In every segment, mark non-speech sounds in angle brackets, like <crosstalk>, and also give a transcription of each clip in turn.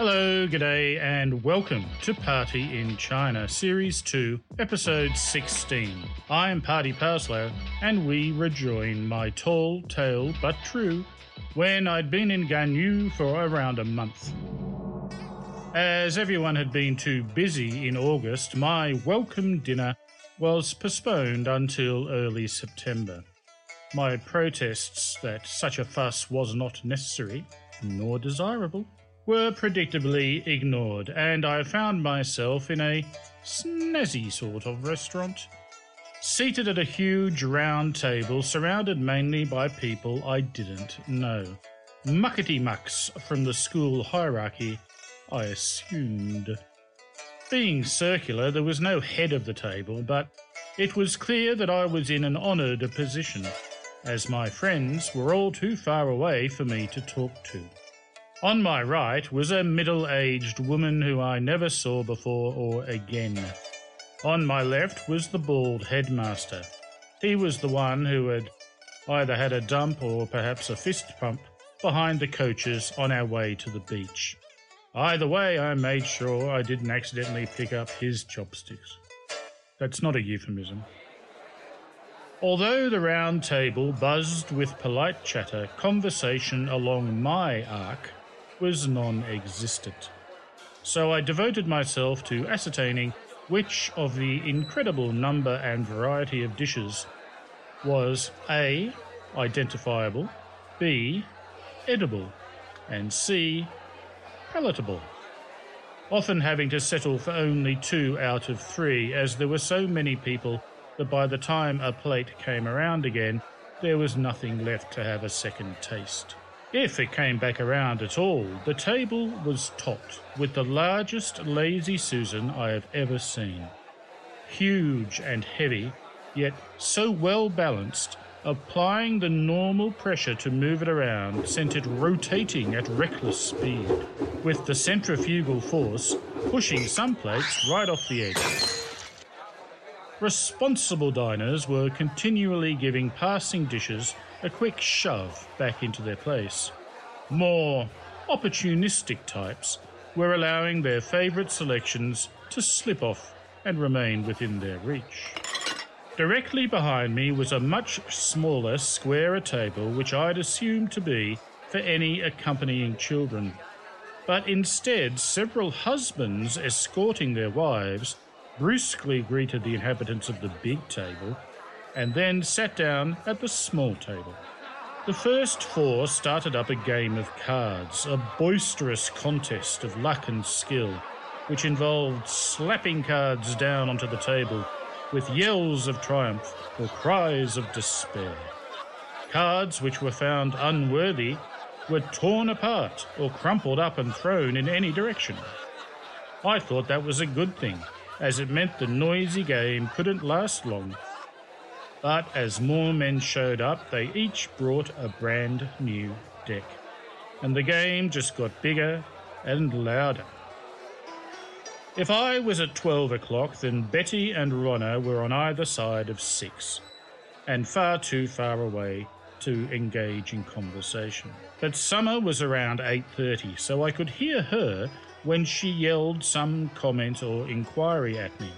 Hello, g'day, and welcome to Patty in China, Series 2, Episode 16. I am Patty Parslow, and we rejoin my tall tale but true when I'd been in Ganyu for around a month. As everyone had been too busy in August, my welcome dinner was postponed until early September. My protests that such a fuss was not necessary nor desirable were predictably ignored, and I found myself in a snazzy sort of restaurant, seated at a huge round table surrounded mainly by people I didn't know. Muckety mucks from the school hierarchy, I assumed. Being circular, there was no head of the table, but it was clear that I was in an honoured position, as my friends were all too far away for me to talk to. On my right was a middle aged woman who I never saw before or again. On my left was the bald headmaster. He was the one who had either had a dump or perhaps a fist pump behind the coaches on our way to the beach. Either way, I made sure I didn't accidentally pick up his chopsticks. That's not a euphemism. Although the round table buzzed with polite chatter, conversation along my arc was non existent. So I devoted myself to ascertaining which of the incredible number and variety of dishes was A. identifiable, B. edible, and C. palatable. Often having to settle for only two out of three, as there were so many people that by the time a plate came around again, there was nothing left to have a second taste. If it came back around at all, the table was topped with the largest lazy Susan I have ever seen. Huge and heavy, yet so well balanced, applying the normal pressure to move it around sent it rotating at reckless speed, with the centrifugal force pushing some plates right off the edge. Responsible diners were continually giving passing dishes a quick shove back into their place. More opportunistic types were allowing their favourite selections to slip off and remain within their reach. Directly behind me was a much smaller, squarer table, which I'd assumed to be for any accompanying children. But instead, several husbands escorting their wives brusquely greeted the inhabitants of the big table, and then sat down at the small table. The first four started up a game of cards, a boisterous contest of luck and skill, which involved slapping cards down onto the table with yells of triumph or cries of despair. Cards which were found unworthy were torn apart or crumpled up and thrown in any direction. I thought that was a good thing as it meant the noisy game couldn't last long. But as more men showed up, they each brought a brand new deck, and the game just got bigger and louder. If I was at 12 o'clock, then Betty and Ronna were on either side of six, and far too far away to engage in conversation. But Summer was around 8:30, so I could hear her when she yelled some comment or inquiry at me.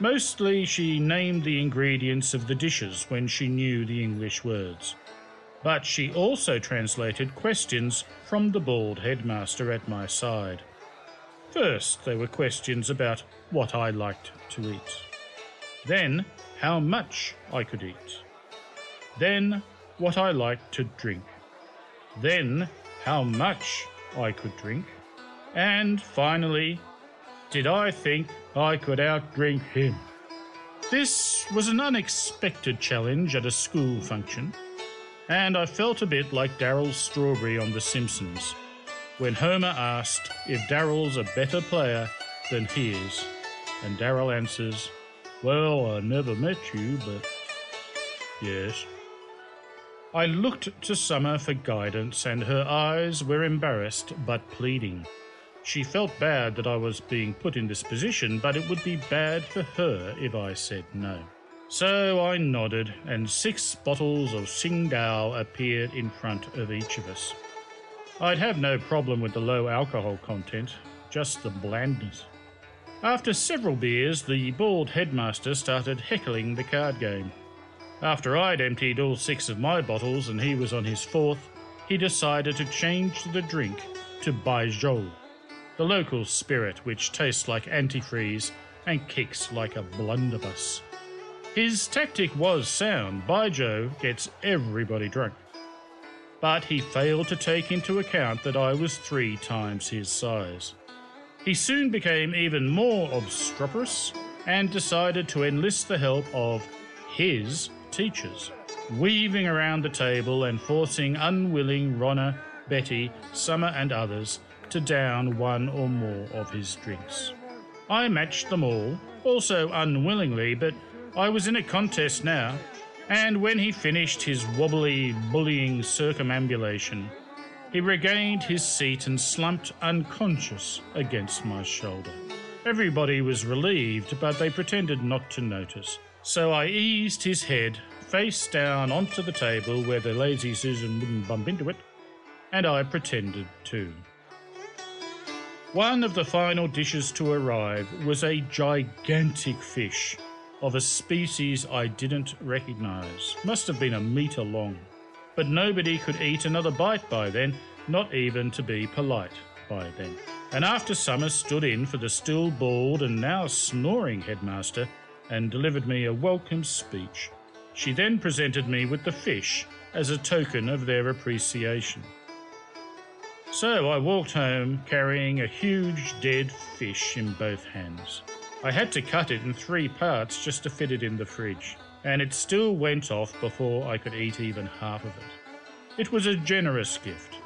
Mostly she named the ingredients of the dishes when she knew the English words. But she also translated questions from the bald headmaster at my side. First, there were questions about what I liked to eat. Then, how much I could eat. Then, what I liked to drink. Then, how much I could drink. And finally, did I think I could outdrink him? This was an unexpected challenge at a school function, and I felt a bit like Darryl Strawberry on The Simpsons when Homer asked if Darryl's a better player than he is, and Darryl answers, Well, I never met you, but. Yes. I looked to Summer for guidance, and her eyes were embarrassed but pleading. She felt bad that I was being put in this position, but it would be bad for her if I said no. So I nodded, and six bottles of Tsingtao appeared in front of each of us. I'd have no problem with the low alcohol content, just the blandness. After several beers, the bald headmaster started heckling the card game. After I'd emptied all six of my bottles and he was on his fourth, he decided to change the drink to Baijiu, the local spirit which tastes like antifreeze and kicks like a blunderbuss. His tactic was sound. Baijiu gets everybody drunk. But he failed to take into account that I was three times his size. He soon became even more obstreperous and decided to enlist the help of his teachers, weaving around the table and forcing unwilling Ronna, Betty, Summer, and others to down one or more of his drinks. I matched them all, also unwillingly, but I was in a contest now, and when he finished his wobbly, bullying circumambulation, he regained his seat and slumped unconscious against my shoulder. Everybody was relieved, but they pretended not to notice. So I eased his head face down onto the table where the lazy Susan wouldn't bump into it, and I pretended to. One of the final dishes to arrive was a gigantic fish of a species I didn't recognize. Must have been a metre long but nobody could eat another bite by then, not even to be polite by then. And after Summers stood in for the still bald and now snoring headmaster and delivered me a welcome speech, she then presented me with the fish as a token of their appreciation. So I walked home carrying a huge dead fish in both hands. I had to cut it in three parts just to fit it in the fridge and it still went off before I could eat even half of it. It was a generous gift,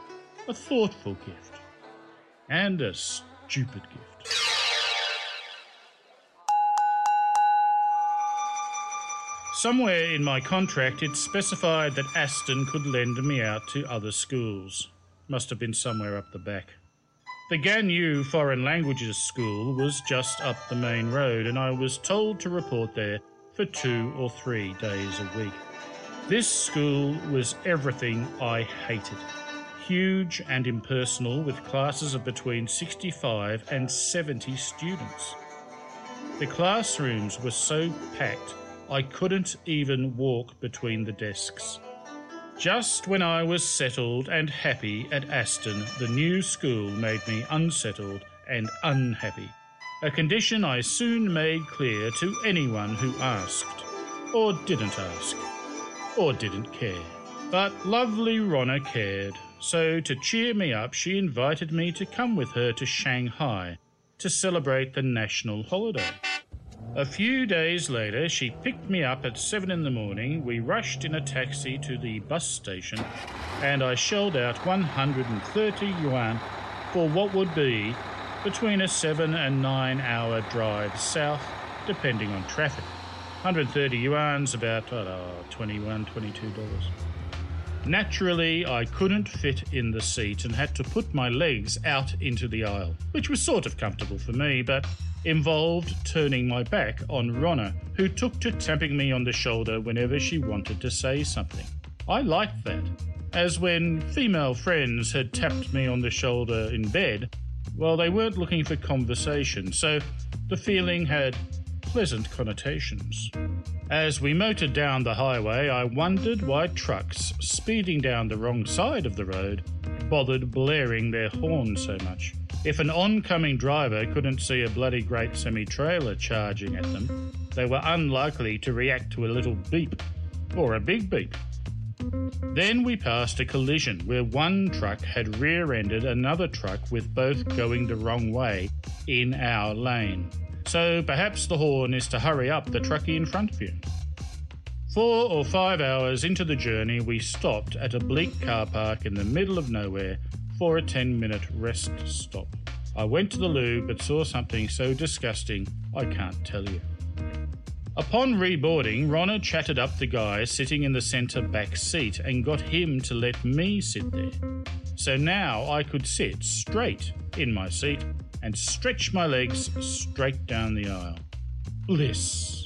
a thoughtful gift, and a stupid gift. Somewhere in my contract it specified that Aston could lend me out to other schools. Must have been somewhere up the back. The Ganyu Foreign Languages School was just up the main road, and I was told to report there for two or three days a week. This school was everything I hated. Huge and impersonal, with classes of between 65 and 70 students. The classrooms were so packed I couldn't even walk between the desks. Just when I was settled and happy at Aston, the new school made me unsettled and unhappy a condition I soon made clear to anyone who asked, or didn't ask, or didn't care. But lovely Ronna cared, so to cheer me up, she invited me to come with her to Shanghai to celebrate the national holiday. A few days later, she picked me up at seven in the morning. We rushed in a taxi to the bus station, and I shelled out 130 yuan for what would be between a seven and nine hour drive south, depending on traffic. 130 yuan's about uh, 21 $22. Naturally, I couldn't fit in the seat and had to put my legs out into the aisle, which was sort of comfortable for me, but involved turning my back on Ronna, who took to tapping me on the shoulder whenever she wanted to say something. I liked that, as when female friends had tapped me on the shoulder in bed, well, they weren't looking for conversation, so the feeling had pleasant connotations. As we motored down the highway, I wondered why trucks speeding down the wrong side of the road bothered blaring their horns so much. If an oncoming driver couldn't see a bloody great semi trailer charging at them, they were unlikely to react to a little beep or a big beep. Then we passed a collision where one truck had rear ended another truck with both going the wrong way in our lane. So perhaps the horn is to hurry up the truckie in front of you. Four or five hours into the journey, we stopped at a bleak car park in the middle of nowhere for a 10 minute rest stop. I went to the loo but saw something so disgusting I can't tell you. Upon reboarding, Ronna chatted up the guy sitting in the centre back seat and got him to let me sit there. So now I could sit straight in my seat and stretch my legs straight down the aisle. Bliss.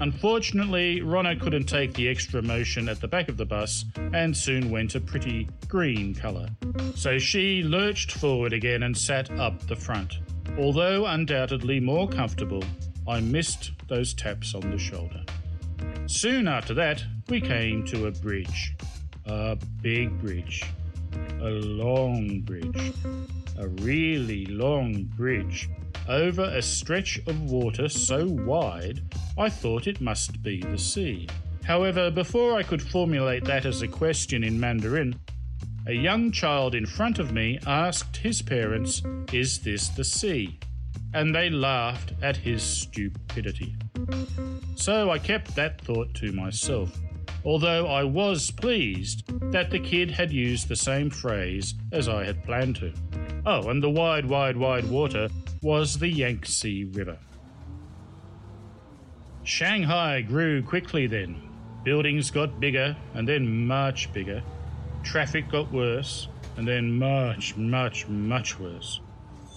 Unfortunately, Ronna couldn't take the extra motion at the back of the bus and soon went a pretty green colour. So she lurched forward again and sat up the front. Although undoubtedly more comfortable, I missed those taps on the shoulder. Soon after that, we came to a bridge. A big bridge. A long bridge. A really long bridge over a stretch of water so wide I thought it must be the sea. However, before I could formulate that as a question in Mandarin, a young child in front of me asked his parents, Is this the sea? And they laughed at his stupidity. So I kept that thought to myself, although I was pleased that the kid had used the same phrase as I had planned to. Oh, and the wide, wide, wide water was the Yangtze River. Shanghai grew quickly then. Buildings got bigger and then much bigger. Traffic got worse and then much, much, much worse.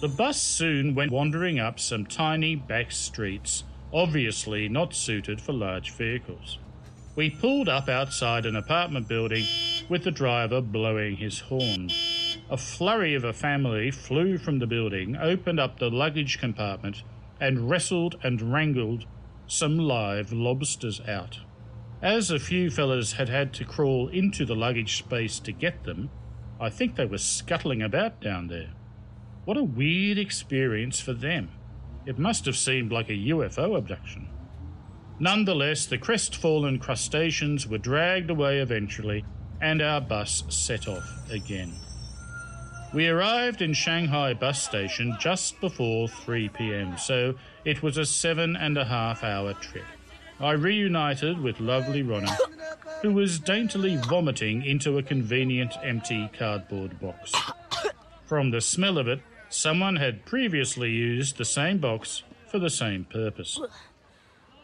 The bus soon went wandering up some tiny back streets, obviously not suited for large vehicles. We pulled up outside an apartment building with the driver blowing his horn. A flurry of a family flew from the building, opened up the luggage compartment, and wrestled and wrangled some live lobsters out. As a few fellas had had to crawl into the luggage space to get them, I think they were scuttling about down there. What a weird experience for them. It must have seemed like a UFO abduction. Nonetheless, the crestfallen crustaceans were dragged away eventually, and our bus set off again. We arrived in Shanghai bus station just before 3 pm, so it was a seven and a half hour trip. I reunited with lovely Ronna, who was daintily vomiting into a convenient empty cardboard box. From the smell of it, someone had previously used the same box for the same purpose.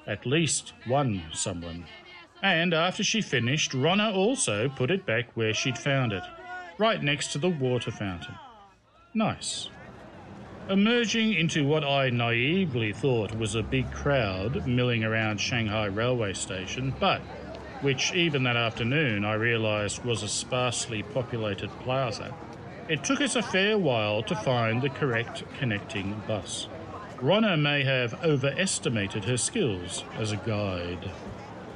At least one someone. And after she finished, Ronna also put it back where she'd found it right next to the water fountain. Nice. Emerging into what I naively thought was a big crowd milling around Shanghai railway station, but which even that afternoon I realised was a sparsely populated plaza, it took us a fair while to find the correct connecting bus. Ronna may have overestimated her skills as a guide.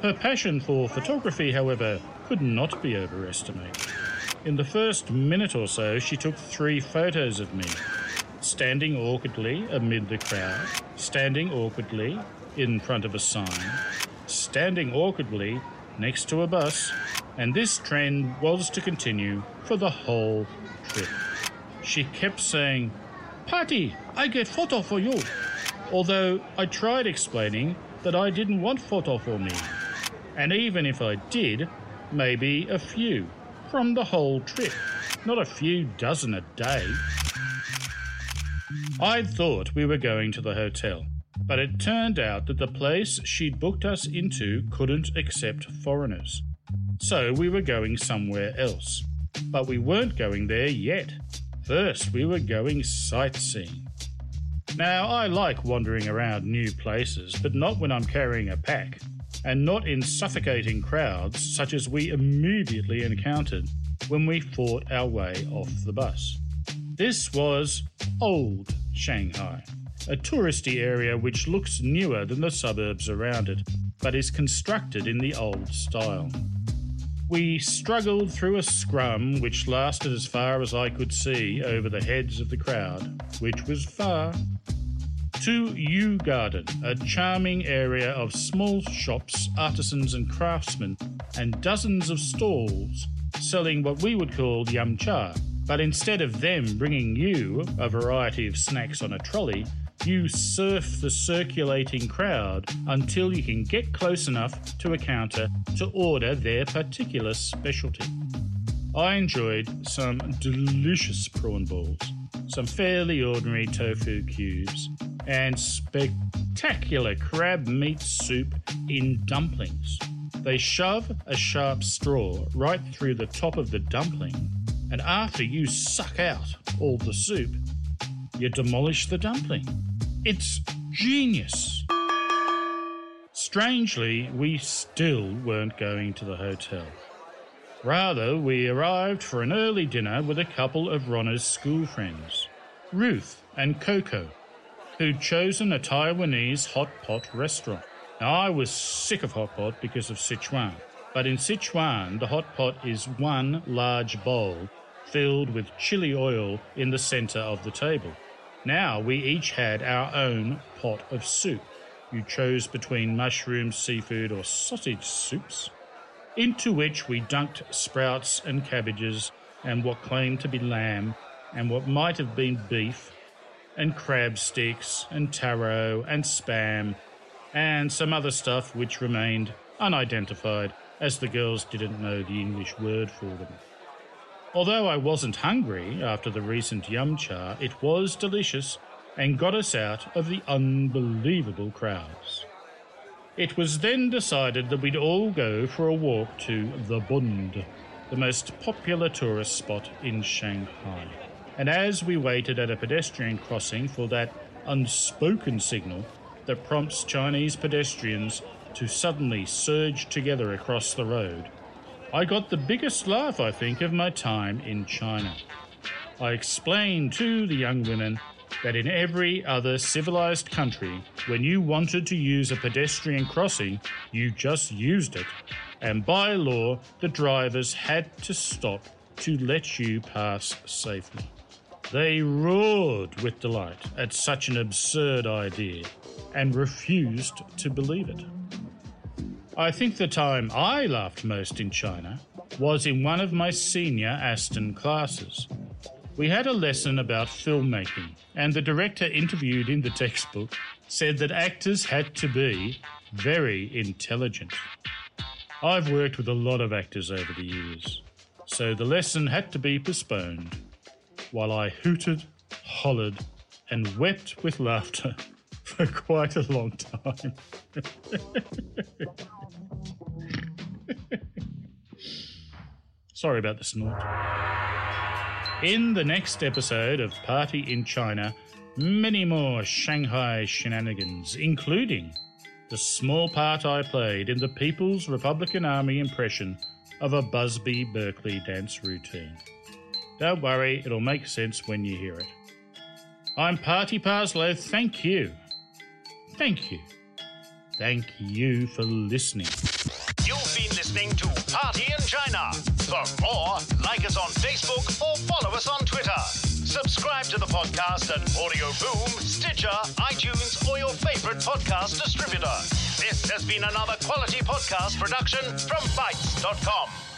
Her passion for photography, however, could not be overestimated. In the first minute or so, she took three photos of me standing awkwardly amid the crowd, standing awkwardly in front of a sign, standing awkwardly next to a bus, and this trend was to continue for the whole trip. She kept saying, Patty, I get photo for you. Although I tried explaining that I didn't want photo for me. And even if I did, maybe a few from the whole trip, not a few dozen a day. I'd thought we were going to the hotel, but it turned out that the place she'd booked us into couldn't accept foreigners. So we were going somewhere else. But we weren't going there yet. First, we were going sightseeing. Now, I like wandering around new places, but not when I'm carrying a pack and not in suffocating crowds such as we immediately encountered when we fought our way off the bus. This was Old Shanghai, a touristy area which looks newer than the suburbs around it, but is constructed in the old style. We struggled through a scrum which lasted as far as I could see over the heads of the crowd, which was far, to Yu Garden, a charming area of small shops, artisans, and craftsmen, and dozens of stalls selling what we would call yum cha. But instead of them bringing you a variety of snacks on a trolley, you surf the circulating crowd until you can get close enough to a counter to order their particular specialty. I enjoyed some delicious prawn balls, some fairly ordinary tofu cubes, and spectacular crab meat soup in dumplings. They shove a sharp straw right through the top of the dumpling, and after you suck out all the soup, you demolish the dumpling. It's genius. Strangely, we still weren't going to the hotel. Rather, we arrived for an early dinner with a couple of Ronna's school friends, Ruth and Coco, who'd chosen a Taiwanese hot pot restaurant. Now, I was sick of hot pot because of Sichuan, but in Sichuan, the hot pot is one large bowl filled with chili oil in the centre of the table. Now we each had our own pot of soup. You chose between mushroom, seafood, or sausage soups, into which we dunked sprouts and cabbages and what claimed to be lamb and what might have been beef and crab sticks and taro and spam and some other stuff which remained unidentified as the girls didn't know the English word for them. Although I wasn't hungry after the recent yum cha, it was delicious and got us out of the unbelievable crowds. It was then decided that we'd all go for a walk to the Bund, the most popular tourist spot in Shanghai. And as we waited at a pedestrian crossing for that unspoken signal that prompts Chinese pedestrians to suddenly surge together across the road, I got the biggest laugh, I think, of my time in China. I explained to the young women that in every other civilized country, when you wanted to use a pedestrian crossing, you just used it, and by law, the drivers had to stop to let you pass safely. They roared with delight at such an absurd idea and refused to believe it. I think the time I laughed most in China was in one of my senior Aston classes. We had a lesson about filmmaking, and the director interviewed in the textbook said that actors had to be very intelligent. I've worked with a lot of actors over the years, so the lesson had to be postponed while I hooted, hollered, and wept with laughter <laughs> for quite a long time. <laughs> Sorry about the snort. In the next episode of Patty in China, many more Shanghai shenanigans, including the small part I played in the People's Republican Army impression of a Busby Berkeley dance routine. Don't worry, it'll make sense when you hear it. I'm Patty Parslow, thank you. Thank you. Thank you for listening. You've been listening to Patty in China. For more, like us on Facebook or follow us on Twitter. Subscribe to the podcast at Audio Boom, Stitcher, iTunes, or your favorite podcast distributor. This has been another quality podcast production from Bytes.com.